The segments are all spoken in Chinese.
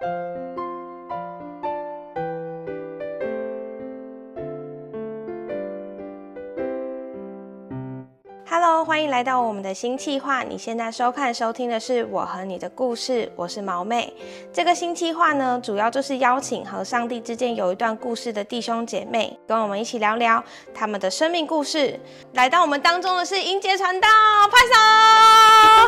Hello，欢迎来到我们的新计划。你现在收看、收听的是《我和你的故事》，我是毛妹。这个新计划呢，主要就是邀请和上帝之间有一段故事的弟兄姐妹，跟我们一起聊聊他们的生命故事。来到我们当中的是英杰传道，拍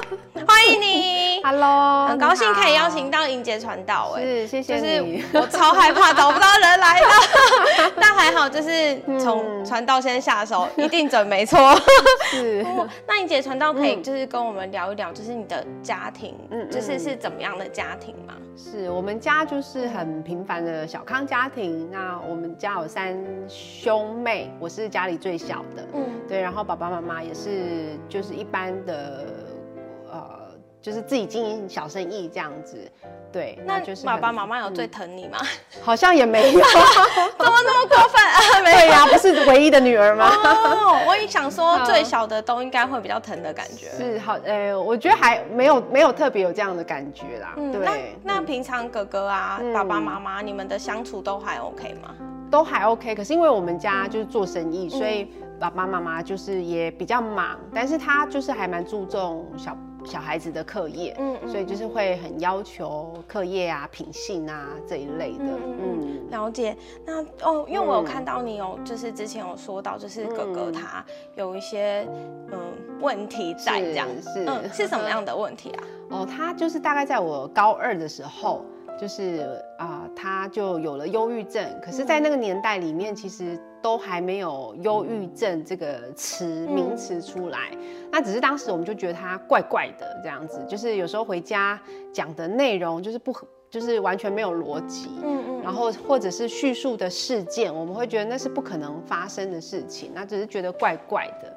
手，欢迎你。Hello，很高兴可以邀请到莹姐传道，好。哎，是，谢谢就是你。我超害怕找不到人来了，但还好，就是从嗯传道先下手，一定准没错。是 哦那莹姐传道可以嗯就是跟我们聊一聊，就是你的家庭，嗯就是嗯是怎么样的家庭吗？是我们家就是很平凡的小康家庭。那我们家有三兄妹，我是家里最小的。嗯，对，然后爸爸妈妈也是就是一般的，呃，就是自己经营小生意这样子。对，那就是爸爸妈妈有最嗯疼你吗？好像也没有。怎么那么过分啊？没对呀、不是唯一的女儿吗？哦，我也想说最小的都应该会比较疼的感觉。是好，呃，我觉得还没有没有特别有这样的感觉啦。嗯，那对，那平常哥哥啊、嗯爸爸妈妈，你们的相处都还 OK 吗？都还 OK，可是因为我们家就是做生意，嗯所以爸爸妈妈就是也比较忙，但是他就是还蛮注重小小孩子的课业，嗯嗯所以就是会很要求课业啊、品性啊这一类的，嗯了解。那哦，因为我有嗯看到你有，就是之前有说到，就是哥哥嗯他有一些嗯问题在这样，是是嗯，是什么样 的问题啊？哦，他就是大概在我高二的时候，就是啊、他就有了忧郁症。可是，在那个年代里面，其实都还没有忧郁症这个词、名词出来。那只是当时我们就觉得他怪怪的这样子，就是有时候回家讲的内容就是不合，就是完全没有逻辑。嗯嗯，然后或者是叙述的事件，我们会觉得那是不可能发生的事情，那只是觉得怪怪的。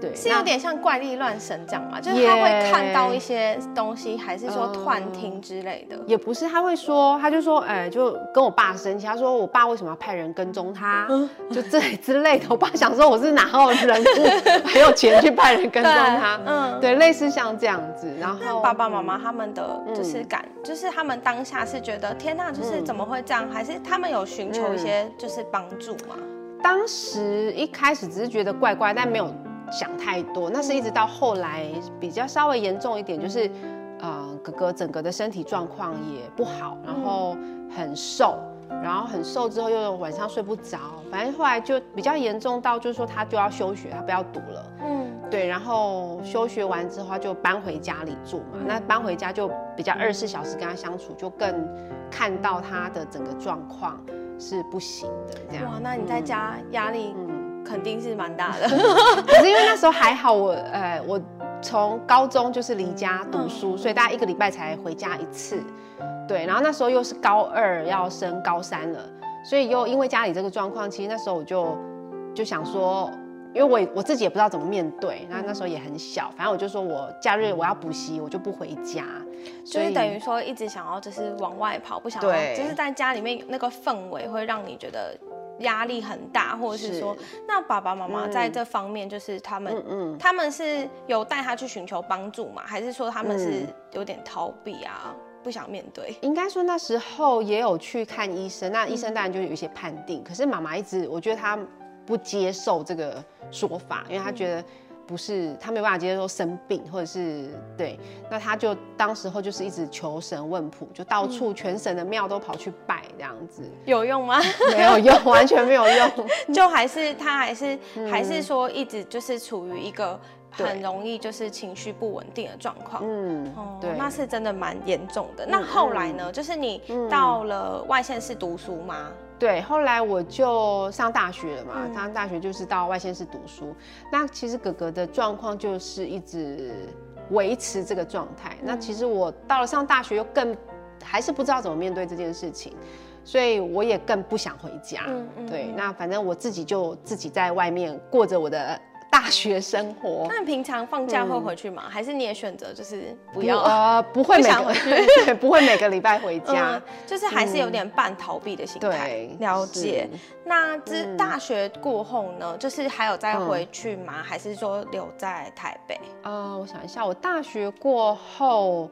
对，是有点像怪力乱神这样嘛，就是他会看到一些东西，还是说嗯幻听之类的？也不是，他会说，他就说，哎、就跟我爸生气，他说我爸为什么要派人跟踪他，就这之类的。我爸想说我是哪号人物，还有钱去派人跟踪他，嗯。对，类似像这样子。然后爸爸妈妈他们的嗯就是感，就是他们当下是觉得天呐，就是嗯怎么会这样？还是他们有寻求一些就是帮助吗？当时一开始只是觉得怪怪，但没有想太多。那是一直到后来比较稍微严重一点，就是呃哥哥整个的身体状况也不好，然后很瘦，然后很瘦之后又晚上睡不着，反正后来就比较严重到就是说他就要休学，他不要读了。嗯对，然后休学完之后，他就搬回家里住嘛。那搬回家就比较二十四小时跟他相处，就更看到他的整个状况是不行的这样。哇，那你在家压力嗯，肯定是蛮大的。可是因为那时候还好我，呃，我从高中就是离家读书，所以大概一个礼拜才回家一次。对，然后那时候又是高二要升高三了，所以又因为家里这个状况，其实那时候我就就想说，因为我我自己也不知道怎么面对，那那时候也很小，反正我就说我假日我要补习，我就不回家，就是等于说一直想要就是往外跑，不想要就是在家里面那个氛围会让你觉得压力很大，或者是说，那爸爸妈妈在这方面就是他们、嗯嗯，他们是有带他去寻求帮助吗？还是说他们是嗯。有点逃避啊，不想面对？应该说那时候也有去看医生，那医生当然就有一些判定，可是妈妈一直我觉得她不接受这个说法，因为他觉得不是他没有办法接受生病，或者是对，那他就当时候就是一直求神问卜，就到处全省的庙都跑去拜这样子，有用吗？没有用，完全没有用。就还是他还是、嗯还是说一直就是处于一个很容易就是情绪不稳定的状况。嗯，哦对，那是真的蛮严重的。那后来呢？就是你到了外县市读书吗？对，后来我就上大学了嘛，嗯上大学就是到外县市读书。那其实哥哥的状况就是一直维持这个状态。那其实我到了上大学又更还是不知道怎么面对这件事情，所以我也更不想回家。对嗯，那反正我自己就自己在外面过着我的大学生活。那你平常放假会回去吗？还是你也选择就是不要？呃，不会每个对，不会每个礼拜回家。嗯，就是还是有点半逃避的心态。对，了解。那之嗯大学过后呢？就是还有再回去吗？还是说留在台北？呃，我想一下，我大学过后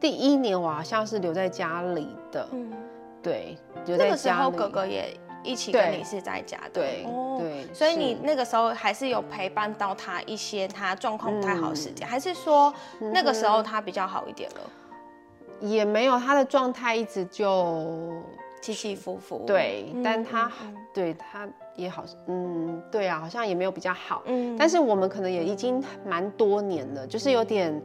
第一年我好像是留在家里的，嗯，对，留在那个时候家。哥哥也一起跟你是在家的，对哦对所以你那个时候还是有陪伴到他一些他状况不太好的时嗯。间，还是说那个时候他比较好一点了，也没有他的状态一直就起起伏伏，对，嗯但他、嗯对他也好，嗯，对啊，好像也没有比较好。嗯。但是我们可能也已经蛮多年了，就是有点，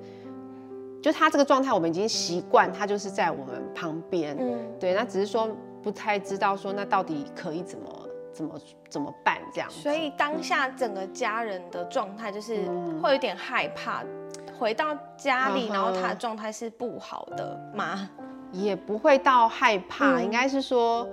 就他这个状态，我们已经习惯他就是在我们旁边，嗯。对，那只是说不太知道说那到底可以怎么怎么怎么办这样。所以当下整个家人的状态就是会有点害怕，回到家里，然后他的状态是不好的吗？也不会到害怕，嗯。应该是说，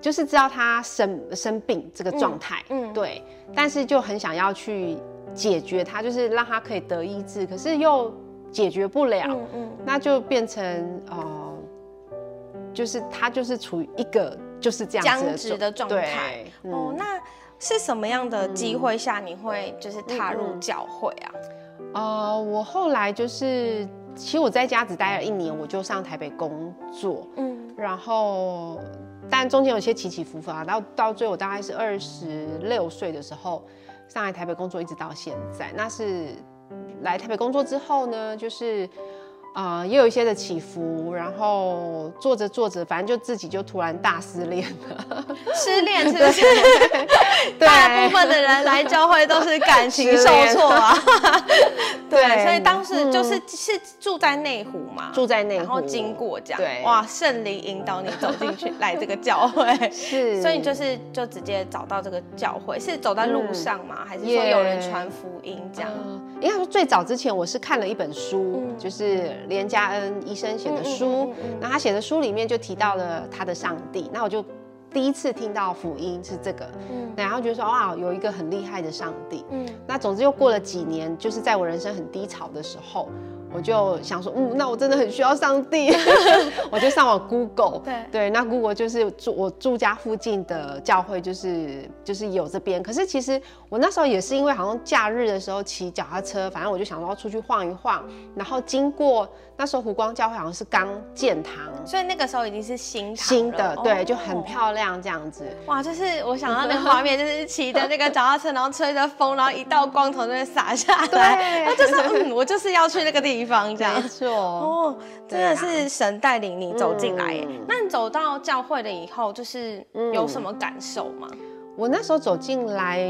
就是知道他生生病这个状态，嗯嗯。对，但是就很想要去解决他，就是让他可以得医治，可是又解决不了，嗯嗯。那就变成呃，就是他就是处于一个就是这样僵直的状态对，哦，嗯，那是什么样的机会下你会就是踏入教会啊？呃，我后来就是，其实我在家只待了一年，我就上台北工作，嗯然后，但中间有些起起伏伏啊，到到最后我大概是二十六岁的时候上来台北工作，一直到现在。那是来台北工作之后呢，就是呃也有一些的起伏，然后做着做着，反正就自己就突然大失恋了。失恋是不是？大部分的人来教会都是感情受挫啊。对，对所以当时就是是住在内湖嘛，住在内湖然后经过这样，对哇，圣灵引导你走进去来这个教会。是，所以就是就直接找到这个教会，是走在路上吗？还是说有人传福音这样？嗯，应该说最早之前我是看了一本书，嗯就是连家恩医生写的书那他写的书里面就提到了他的上帝，那我就第一次听到福音是这个，嗯。然后觉得说哇，有一个很厉害的上帝。嗯。那总之又过了几年，就是在我人生很低潮的时候，我就想说，嗯，那我真的很需要上帝，我就上网 Google，对。对，那 Google 就是住我住家附近的教会，就是就是有这边。可是其实我那时候也是因为好像假日的时候骑脚踏车，反正我就想说要出去晃一晃，然后经过那时候湖光教会好像是刚建堂。所以那个时候已经是新堂新的了对，哦就很漂亮这样子。哇，就是我想到那个画面，就是骑着那个脚踏车，然后吹着风，然后一道光从那边洒下来，对 然后就是嗯，我就是要去那个地方这样没。错，哦，真的是神带领你走进来那你走到教会了以后，就是有什么感受吗？我那时候走进来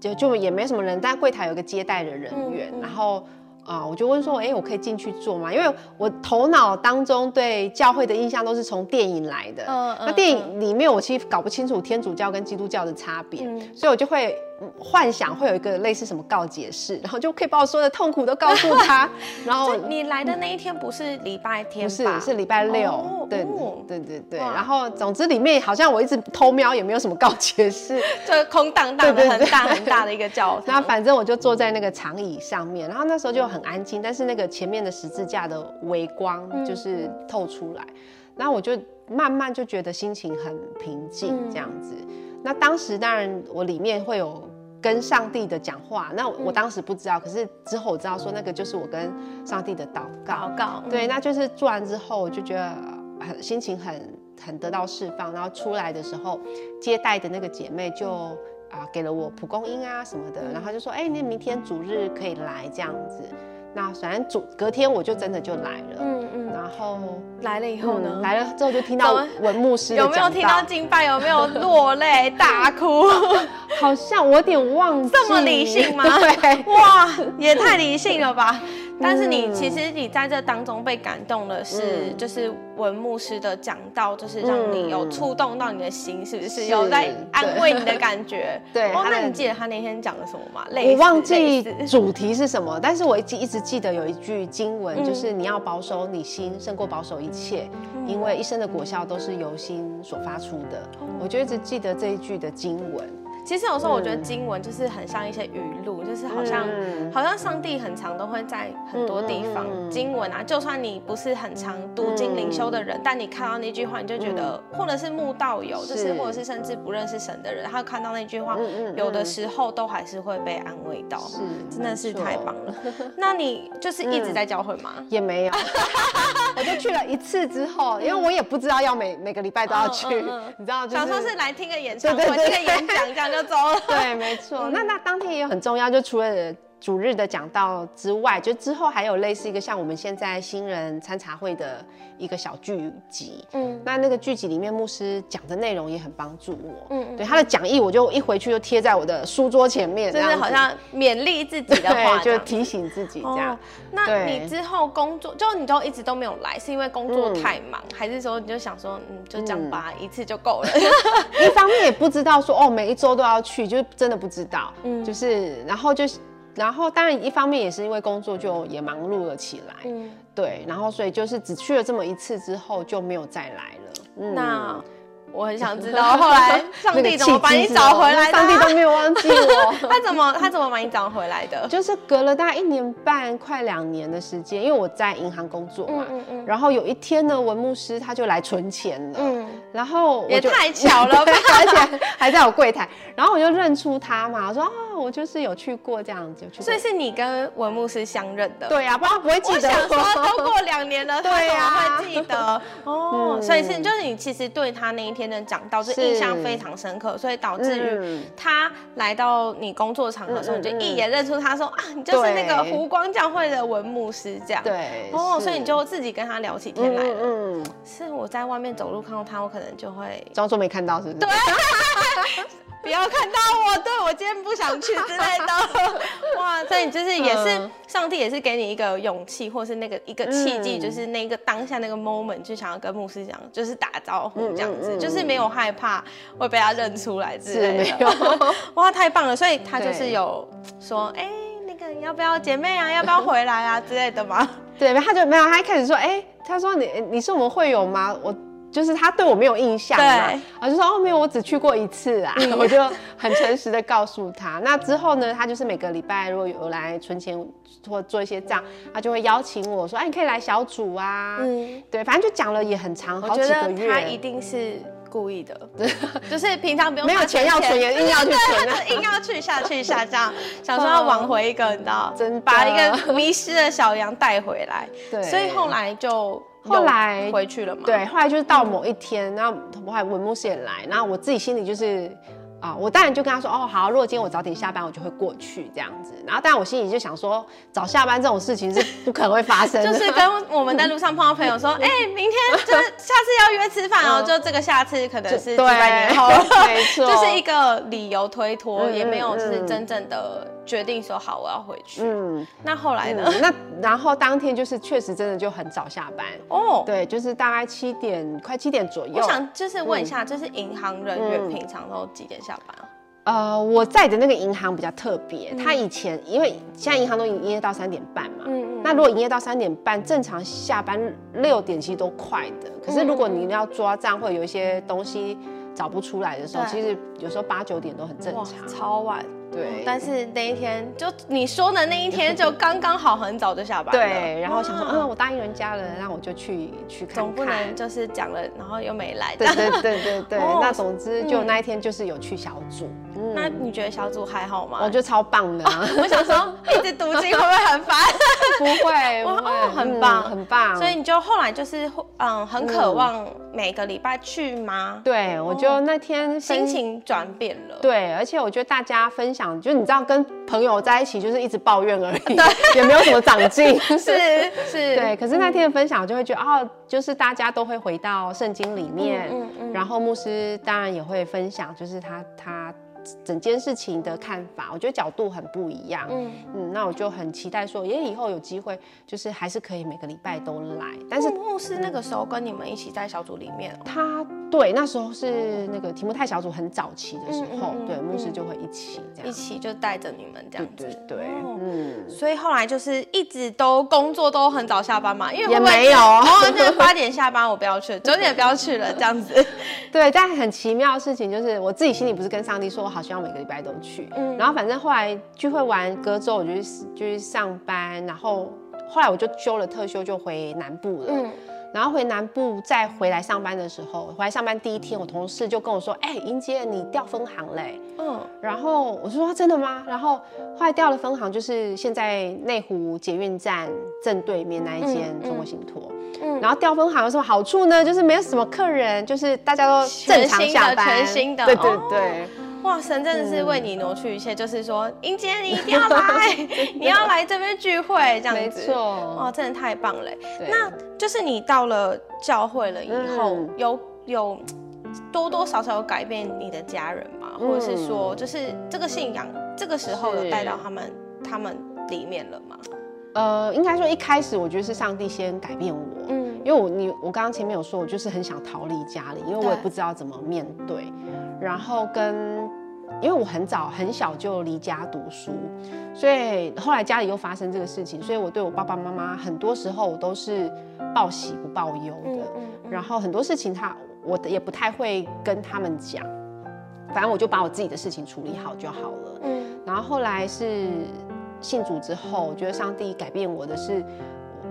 就就也没什么人，但柜台有个接待的人员，然后。啊、我就问说，哎、我可以进去做吗？因为我头脑当中对教会的印象都是从电影来的。那电影里面我其实搞不清楚天主教跟基督教的差别，嗯所以我就会嗯幻想会有一个类似什么告解室，然后就可以把我所有的痛苦都告诉他，然后你来的那一天不是礼拜天不吧？是，是礼拜六，哦对哦对对对。然后总之里面好像我一直偷瞄，也没有什么告解室。就空荡荡很大很大的一个教堂。那反正我就坐在那个长椅上面，然后那时候就很安静，但是那个前面的十字架的微光嗯就是透出来，然后我就慢慢就觉得心情很平静嗯这样子。那当时当然我里面会有跟上帝的讲话，那我当时不知道，可是之后我知道说那个就是我跟上帝的祷告。祷告，嗯对，那就是做完之后，我就觉得很心情很很得到释放，然后出来的时候，接待的那个姐妹就啊给了我蒲公英啊什么的，然后就说，哎、你明天主日可以来这样子。那反正主隔天我就真的就来了，嗯嗯，然后来了以后呢？嗯来了之后就听到文牧师有没有听到敬拜？有没有落泪 大哭？好像我有点忘记，这么理性吗对，哇，也太理性了吧！但是你嗯其实你在这当中被感动的是，嗯就是文牧师的讲道，就是让你有嗯触动到你的心，是不是？是有在安慰你的感觉。哦，对哦那你记得他那天讲了什么吗？我忘记 主题是什么，但是我一直一直记得有一句经文，嗯就是你要保守你心，胜过保守一切，嗯因为一生的果效都是由心所发出的。哦我就一直记得这一句的经文。其实有时候我觉得嗯经文就是很像一些语录，就是好像、嗯。好像上帝很常都会在很多地方、经文啊，就算你不是很常读经灵修的人，但你看到那句话，你就觉得，或者是慕道友，就是是。或者是甚至不认识神的人，他看到那句话，有的嗯时候都还是会被安慰到，是真的是太棒了。那你就是一直在教会吗？也没有，我就去了一次之后，因为我也不知道要每每个礼拜都要去，你知道，就是想说是来听个演唱会、听个演讲，这样就走了。对，没错。那那当天也很重要，就除了主日的讲道之外，就之后还有类似一个像我们现在新人参茶会的一个小剧集。嗯那那个剧集里面，牧师讲的内容也很帮助我。嗯嗯对他的讲义，我就一回去就贴在我的书桌前面，就是这样子好像勉励自己的话，对，就提醒自己这样。哦，那你之后工作，就你都一直都没有来，是因为工作嗯太忙，还是说你就想说，嗯，就这样吧，一次就够了？一方面也不知道说哦，每一周都要去，就是真的不知道。嗯就是然后就是。然后，当然，一方面也是因为工作就也忙碌了起来，嗯，对，然后所以就是只去了这么一次之后就没有再来了。嗯那我很想知道 后来上帝怎么把你找回来的上帝都啊？没有忘记我。他怎么他怎么把你找回来的？就是隔了大概一年半，快两年的时间，因为我在银行工作嘛，嗯嗯然后有一天呢，文牧师他就来存钱了，嗯，然后也太巧了 而且还在我柜台，然后我就认出他嘛，我说啊，我就是有去过这样子，所以是你跟文牧师相认的。。对呀、不然不会记得我想说，都过两年了，对呀么会记得？哦，嗯所以是就是你其实对他那一天的讲道就是印象非常深刻，所以导致于嗯他来到你工作场合的时候，你就一眼认出他说啊，你就是那个湖光教会的文牧师这样。。对，哦，所以你就自己跟他聊起天来了。嗯嗯，是我在外面走路看到他，我可能就会装作没看到是不是？对，不要看到我，对我今天不想去之类的。哇，所以就是也是、嗯上帝也是给你一个勇气，或是那个一个契机，嗯就是那个当下那个 moment 就想要跟牧师讲，就是打招呼这样子，就是没有害怕会被他认出来之类的。哇，太棒了！所以他就是有说，哎、那个你要不要姐妹啊，要不要回来啊之类的嘛？对，他就没有，他一开始说，哎、他说你你是我们会友吗？我就是他对我没有印象嘛，对。嗯我就说哦没有，我只去过一次啊，我就很诚实的告诉他。那之后呢，他就是每个礼拜如果有来存钱或做一些账，他就会邀请我说，哎，你可以来小组啊，嗯，对，反正就讲了也很长，好我觉得几个月，他一定是故意的，就是平常不用没有他钱。要存，也硬要去存啊。硬要去下去下这样，想说要挽回一个，你知道，真把一个迷失的小羊带回来。对。所以后来就后来回去了嘛。对，后来就是到某一天，然后后来文牧师也来，然后我自己心里就是啊、我当然就跟他说，哦，好，如果今天我早点下班，我就会过去这样子。然后，当然我心里就想说，早下班这种事情是 不可能会发生的，就是跟我们在路上碰到朋友说，哎、明天就是下次要约吃饭哦，嗯。就这个下次可能是几对百年后，没错，就是一个理由推脱，嗯也没有就是嗯。真正的决定说好我要回去。嗯，那后来呢？嗯那然后当天就是确实真的就很早下班，哦，对，就是大概七点快七点左右。我想就是问一下，就是银行人员嗯平常都几点下班啊？呃，我在的那个银行比较特别，它以前因为现在银行都营业到三点半嘛，嗯嗯那如果营业到三点半，正常下班六点其实都快的。可是如果你要抓账或者有一些东西找不出来的时候，对其实有时候八九点都很正常。超晚。对但是那一天就你说的那一天就刚刚好，很早就下班。对，然后想说，哇嗯，我答应人家了，那我就去去看看。总不能就是讲了，然后又没来。对对对对对，哦那总之就嗯那一天就是有去小组，嗯那你觉得小组还好吗？我觉得超棒的啊，我想说，一直读经会不会很烦？不会 哇不会哦，很嗯棒很棒。所以你就后来就是嗯，很渴望每个礼拜去吗？对我就那天分心情转变了。对，而且我觉得大家分享，就是你知道跟朋友在一起就是一直抱怨而已，也没有什么长进。是 是，对，可是那天的分享，我就会觉得哦，就是大家都会回到圣经里面，嗯嗯然后牧师当然也会分享，就是他他整件事情的看法，我觉得角度很不一样。嗯，嗯，那我就很期待说，也以后有机会，就是还是可以每个礼拜都来，但是牧牧师那个时候跟你们一起在小组里面哦，他对，那时候是那个题目太小组很早期的时候，嗯嗯嗯对，牧师就会一起这样。一起就带着你们这样子。对对，哦嗯，所以后来就是一直都工作都很早下班嘛，因为也没有哦，那八点下班我不要去，九点不要去了 这样子。对，但很奇妙的事情就是，我自己心里不是跟上帝说，我好希望每个礼拜都去。嗯然后反正后来聚会完隔周我就去就去上班，然后后来我就休了特休，就回南部了。嗯，然后回南部再回来上班的时候，回来上班第一天，我同事就跟我说：“哎、英姐，你调分行嘞。”嗯然后我说真的吗？然后后来调了分行，就是现在内湖捷运站正对面那一间中国信托。嗯然后调分行有什么好处呢？就是没有什么客人，就是大家都正常下班，全新的对对哦对。哇，神真的是为你挪去一切，就是说，英姐你一定要来 你要来这边聚会这样没子。错，哇，真的太棒了。那就是你到了教会了以后，嗯有有多多少少有改变你的家人吗？嗯或者是说，就是这个信仰，这个时候有是带到他们他们里面了吗？呃，应该说一开始我觉得是上帝先改变我，嗯因为我你我刚刚前面有说，我就是很想逃离家里，因为我也不知道怎么面对，然后跟因为我很早很小就离家读书，所以后来家里又发生这个事情，所以我对我爸爸妈妈很多时候我都是报喜不报忧的，嗯嗯。然后很多事情他我也不太会跟他们讲，反正我就把我自己的事情处理好就好了。嗯。然后后来是信主之后，我觉得上帝改变我的是，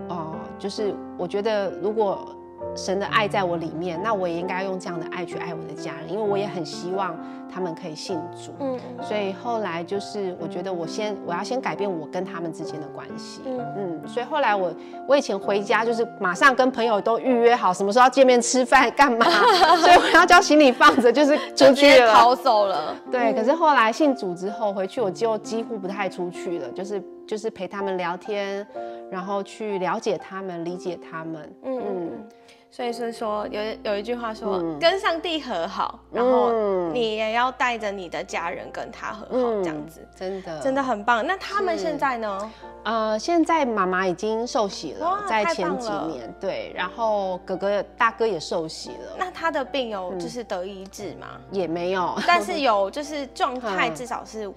呃，就是我觉得如果神的爱在我里面，那我也应该用这样的爱去爱我的家人，因为我也很希望他们可以信主。嗯所以后来就是，我觉得我先我要先改变我跟他们之间的关系。嗯嗯，所以后来我我以前回家就是马上跟朋友都预约好什么时候要见面吃饭干嘛，所以我要叫行李放着就是出去了。接逃走了。对，可是后来信主之后回去，我就几乎不太出去了，就是就是陪他们聊天，然后去了解他们、理解他们。嗯嗯嗯。所以是说有有一句话说，嗯跟上帝和好，然后嗯你也要带着你的家人跟他和好，这样子。真的真的很棒。那他们是现在呢？呃，现在妈妈已经受洗了，在太前几年，对，然后哥哥大哥也受洗了，那他的病有就是得医治吗？也没有，但是有就是状态至少是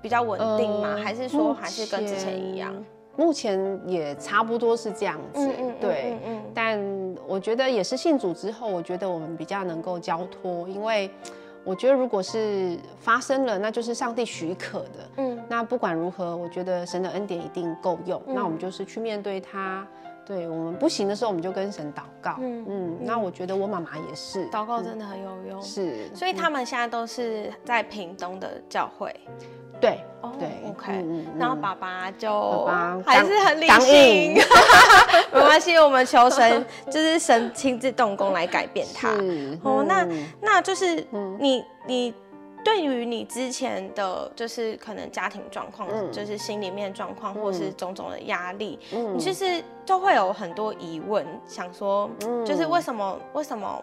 比较稳定吗？呃还是说还是跟之前一样？目前也差不多是这样子，对。嗯但我觉得也是信主之后，我觉得我们比较能够交托，因为我觉得如果是发生了，那就是上帝许可的。嗯那不管如何，我觉得神的恩典一定够用。嗯那我们就是去面对它。对我们不行的时候，我们就跟神祷告。嗯嗯那我觉得我妈妈也是祷告真的很有用。是，所以他们现在都是在屏东的教会。对哦对，OK 然后爸爸就还是很理性硬，没关系，我们求神，就是神亲自动工来改变他。哦，那嗯。那就是你你对于你之前的就是可能家庭状况，嗯。就是心里面状况，或是种种的压力，其实都会有很多疑问，想说，嗯。就是为什么为什么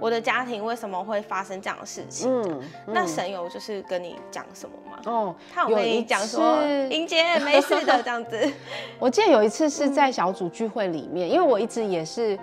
我的家庭为什么会发生这样的事情？嗯那神有就是跟你讲什么吗？哦，他有跟你讲说英姐没事的这样子。我记得有一次是在小组聚会里面，因为我一直也是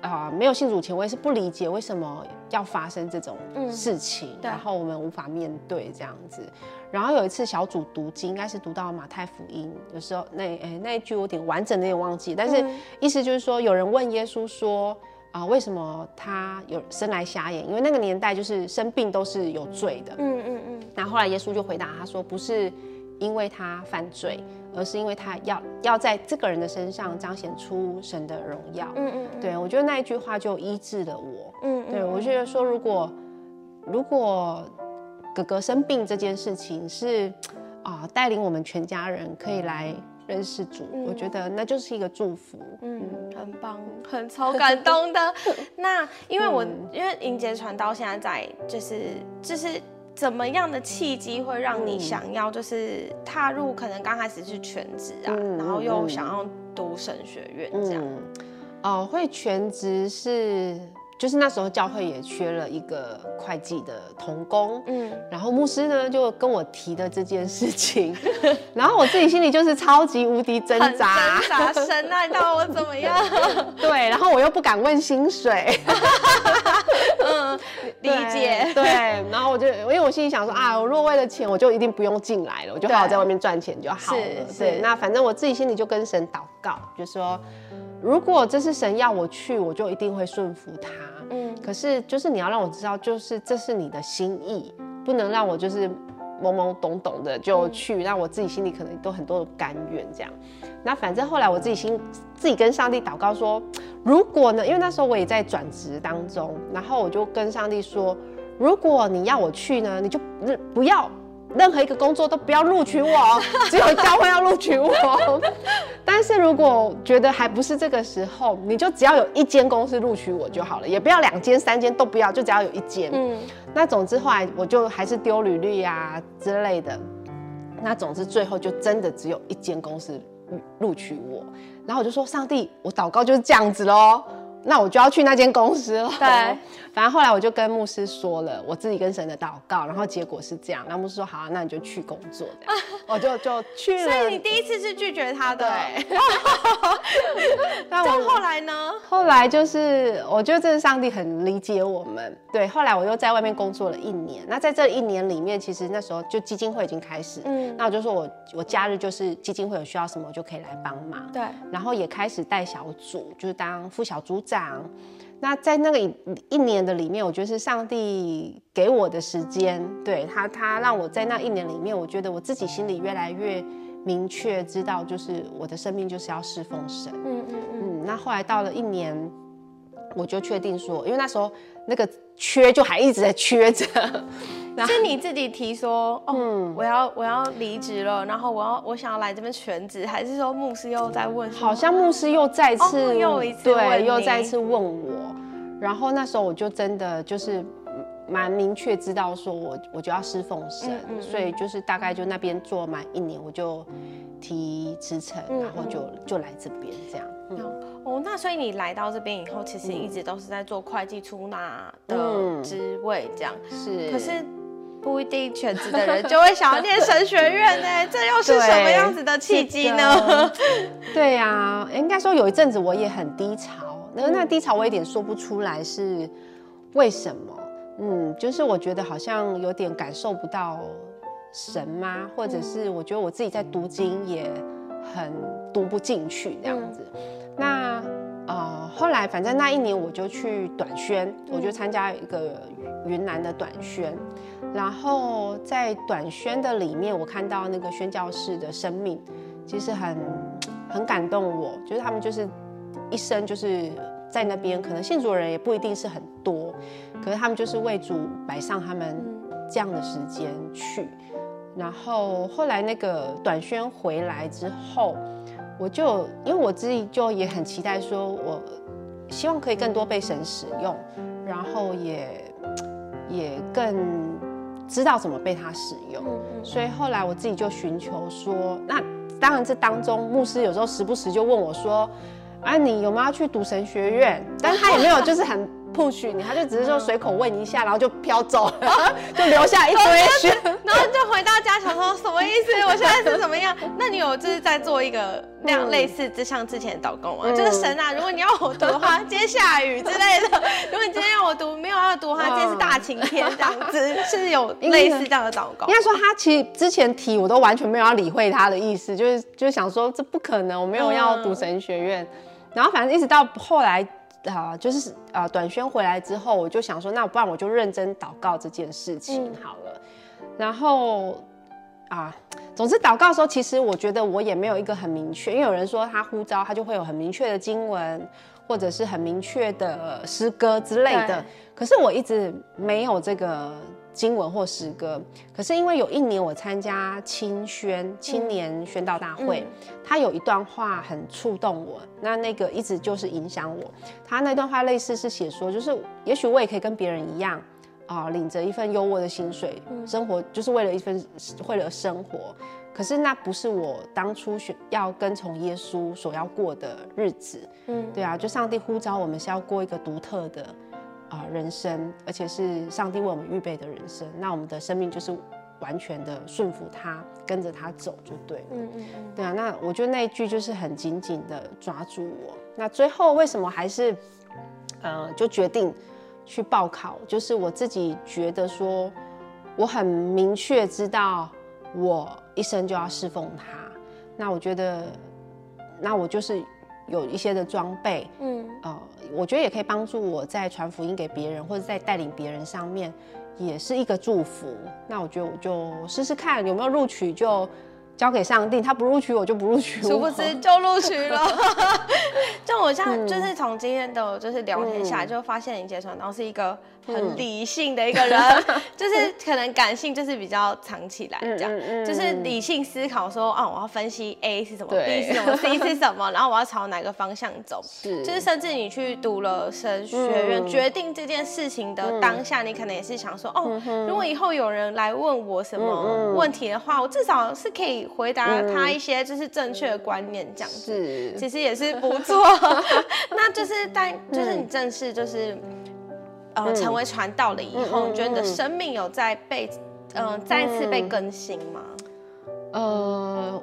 啊、没有信主前，我也是不理解为什么要发生这种嗯事情，对然后我们无法面对这样子。然后有一次小组读经，应该是读到马太福音，有时候那哎、那一句我有点完整的有点忘记，但是嗯意思就是说，有人问耶稣说。啊，为什么他有生来瞎眼？因为那个年代就是生病都是有罪的，嗯嗯嗯，然后后来耶稣就回答他说：“不是因为他犯罪，而是因为他要要在这个人的身上彰显出神的荣耀。嗯嗯嗯，对我觉得那一句话就医治了我。嗯，对我觉得说，如果如果哥哥生病这件事情是啊带领我们全家人可以来认识主，我觉得那就是一个祝福。嗯，很棒，很超感动的。那因为我、嗯。因为迎接传到现在在就是就是怎么样的契机会让你嗯。想要就是踏入可能刚开始是全职啊，嗯然后又嗯。想要读神学院这样。嗯，哦，会全职是就是那时候教会也缺了一个会计的童工，嗯。然后牧师呢就跟我提的这件事情，然后我自己心里就是超级无敌挣扎，挣扎，神啊，你让我怎么样？对，然后我又不敢问薪水，嗯理解。对，然后我就因为我心里想说啊，我如果为了钱，我就一定不用进来了，我就好好在外面赚钱就好了。对，那反正我自己心里就跟神祷告，就说如果这是神要我去，我就一定会顺服他。嗯，可是就是你要让我知道，就是这是你的心意，不能让我就是懵懵懂懂的就去，让我自己心里可能都很多的甘愿这样。那反正后来我自己心自己跟上帝祷告说，如果呢，因为那时候我也在转职当中，然后我就跟上帝说，如果你要我去呢，你就不要任何一个工作都不要录取我，只有教会要录取我。但是如果觉得还不是这个时候，你就只要有一间公司录取我就好了，也不要两间三间都不要，就只要有一间。嗯，那总之后来我就还是丢履历啊之类的。那总之最后就真的只有一间公司。录取我，然后我就说：“上帝，我祷告就是这样子喽。”那我就要去那间公司了。对，反正后来我就跟牧师说了我自己跟神的祷告，然后结果是这样。然后牧师说：“好，那你就去工作。”我就就去了。所以你第一次是拒绝他的。对。那后来呢？后来就是我觉得这是上帝很理解我们。对，后来我又在外面工作了一年。那在这一年里面，其实那时候就基金会已经开始。嗯。那我就说我我假日就是基金会有需要什么，我就可以来帮忙。对。然后也开始带小组，就是当副小组长。长，那在那个一一年的里面，我觉得是上帝给我的时间，对他，他让我在那一年里面，我觉得我自己心里越来越明确，知道就是我的生命就是要侍奉神。嗯嗯嗯。那后来到了一年，我就确定说，因为那时候那个缺就还一直在缺着。是你自己提说，哦，我要我要离职了，然后我要我想要来这边全职，还是说牧师又在问？好像牧师又再次又一次对，又再次问我，然后那时候我就真的就是蛮明确知道说我我就要侍奉神，所以就是大概就那边做满一年，我就提辞呈，然后就就来这边这样。哦，那所以你来到这边以后，其实一直都是在做会计出纳的职位这样，是，可是。不一定全职的人就会想要念神学院呢，这又是什么样子的契机呢？对呀，应该说有一阵子我也很低潮，那那低潮我有点说不出来是为什么。嗯，就是我觉得好像有点感受不到神吗？或者是我觉得我自己在读经也很读不进去这样子。那呃，后来反正那一年我就去短宣，我就参加一个云南的短宣。然后在短宣的里面，我看到那个宣教士的生命，其实很很感动我。就是他们就是一生就是在那边，可能信主的人也不一定是很多，可是他们就是为主摆上他们这样的时间去。然后后来那个短宣回来之后，我就因为我自己就也很期待，说我希望可以更多被神使用，然后也也更。知道怎么被他使用，所以后来我自己就寻求说，那当然这当中牧师有时候时不时就问我说，啊你有没有要去读神学院？但他也没有就是很。不许你，他就只是说随口问一下，然后就飘走了，就留下一堆血，然后就回到家想说什么意思？我现在是怎么样？那你有就是在做一个那样类似，就像之前的祷告吗？就是神啊，如果你要我读的话，今天下雨之类的；如果你今天要我读，没有要读的话，今天是大晴天这样子，是有类似这样的祷告。应该说他其实之前提我都完全没有要理会他的意思，就是就是想说这不可能，我没有要读神学院。然后反正一直到后来。啊，就是啊，短宣回来之后，我就想说，那不然我就认真祷告这件事情好了。然后啊，总之祷告的时候，其实我觉得我也没有一个很明确，因为有人说他呼召，他就会有很明确的经文，或者是很明确的诗歌之类的。可是我一直没有这个。经文或诗歌，可是因为有一年我参加青宣青年宣道大会，他有一段话很触动我，那那个一直就是影响我。他那段话类似是写说，就是也许我也可以跟别人一样啊，领着一份优渥的薪水，生活就是为了一份为了生活。可是那不是我当初选要跟从耶稣所要过的日子。嗯，对啊，就上帝呼召我们是要过一个独特的。啊，人生，而且是上帝为我们预备的人生，那我们的生命就是完全的顺服他，跟着他走就对了。嗯嗯嗯，对啊，那我觉得那一句就是很紧紧的抓住我。那最后为什么还是，呃，就决定去报考，就是我自己觉得说，我很明确知道我一生就要侍奉他。那我觉得，那我就是有一些的装备，嗯，呃，我觉得也可以帮助我在传福音给别人，或者在带领别人上面，也是一个祝福。那我觉得我就试试看有没有录取就。交给上帝，他不录取我就不录取，殊不知 就录取了。就我像就是从今天的就是聊天下来，就发现林杰传道是一个很理性的一个人，就是可能感性就是比较藏起来这样，就是理性思考说啊，我要分析 A 是什么，B 是什么，C 是什么，然后我要朝哪个方向走。是，就是甚至你去读了神学院，决定这件事情的当下，你可能也是想说，哦，如果以后有人来问我什么问题的话，我至少是可以。回答他一些就是正确的观念，这样子。其实也是不错。那就是但就是你正式就是呃成为传道了以后，你觉得你的生命有在被嗯再次被更新吗？呃，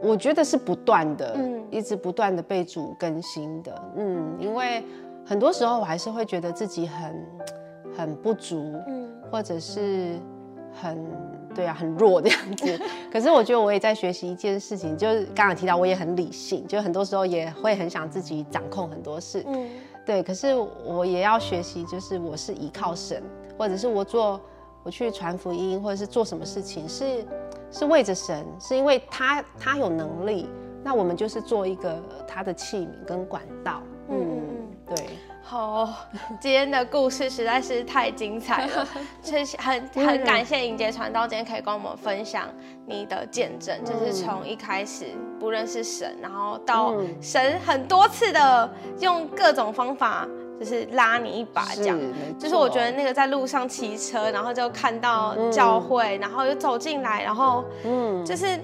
我觉得是不断的，嗯，一直不断的被主更新的，嗯，因为很多时候我还是会觉得自己很很不足，嗯，或者是很。对啊，很弱这样子。可是我觉得我也在学习一件事情，就是刚刚提到我也很理性，就很多时候也会很想自己掌控很多事。嗯，对。可是我也要学习，就是我是依靠神，或者是我做我去传福音，或者是做什么事情，是是为着神，是因为他他有能力，那我们就是做一个他的器皿跟管道。嗯，对。好，今天的故事实在是太精彩了，就是很很感谢迎接传道今天可以跟我们分享你的见证，就是从一开始不认识神，然后到神很多次的用各种方法，就是拉你一把，这样，就是我觉得那个在路上骑车，然后就看到教会，然后又走进来，然后嗯，就是。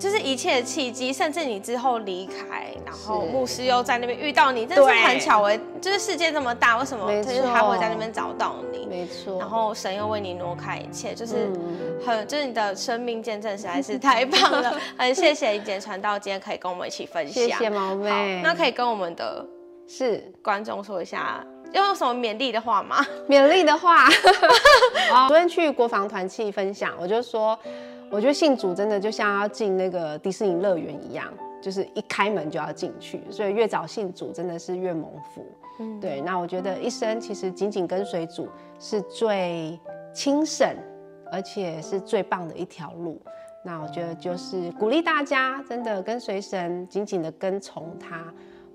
就是一切的契机，甚至你之后离开，然后牧师又在那边遇到你，真是很巧哎！就是世界这么大，为什么就是他会在那边找到你？没错。然后神又为你挪开一切，就是很，就是你的生命见证实在是太棒了。很谢谢一简传道今天可以跟我们一起分享。谢谢毛妹。那可以跟我们的是观众说一下，要有什么勉励的话吗？勉励的话，昨天去国防团契分享，我就说。我觉得信主真的就像要进那个迪士尼乐园一样，就是一开门就要进去，所以越早信主真的是越蒙福。嗯，对。那我觉得一生其实紧紧跟随主是最轻省，而且是最棒的一条路。那我觉得就是鼓励大家真的跟随神，紧紧的跟从他，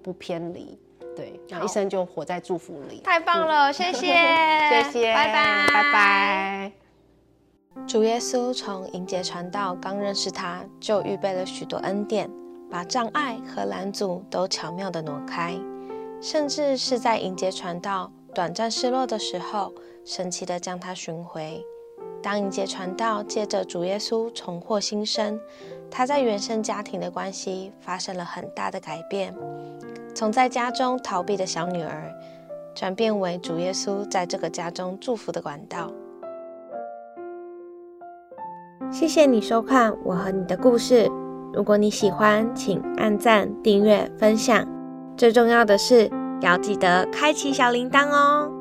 不偏离。对，那一生就活在祝福里。太棒了，谢谢，谢谢，拜拜，拜拜。主耶稣从迎接传道刚认识他，就预备了许多恩典，把障碍和拦阻都巧妙地挪开，甚至是在迎接传道短暂失落的时候，神奇地将他寻回。当迎接传道借着主耶稣重获新生，他在原生家庭的关系发生了很大的改变，从在家中逃避的小女儿，转变为主耶稣在这个家中祝福的管道。谢谢你收看我和你的故事。如果你喜欢，请按赞、订阅、分享。最重要的是，要记得开启小铃铛哦。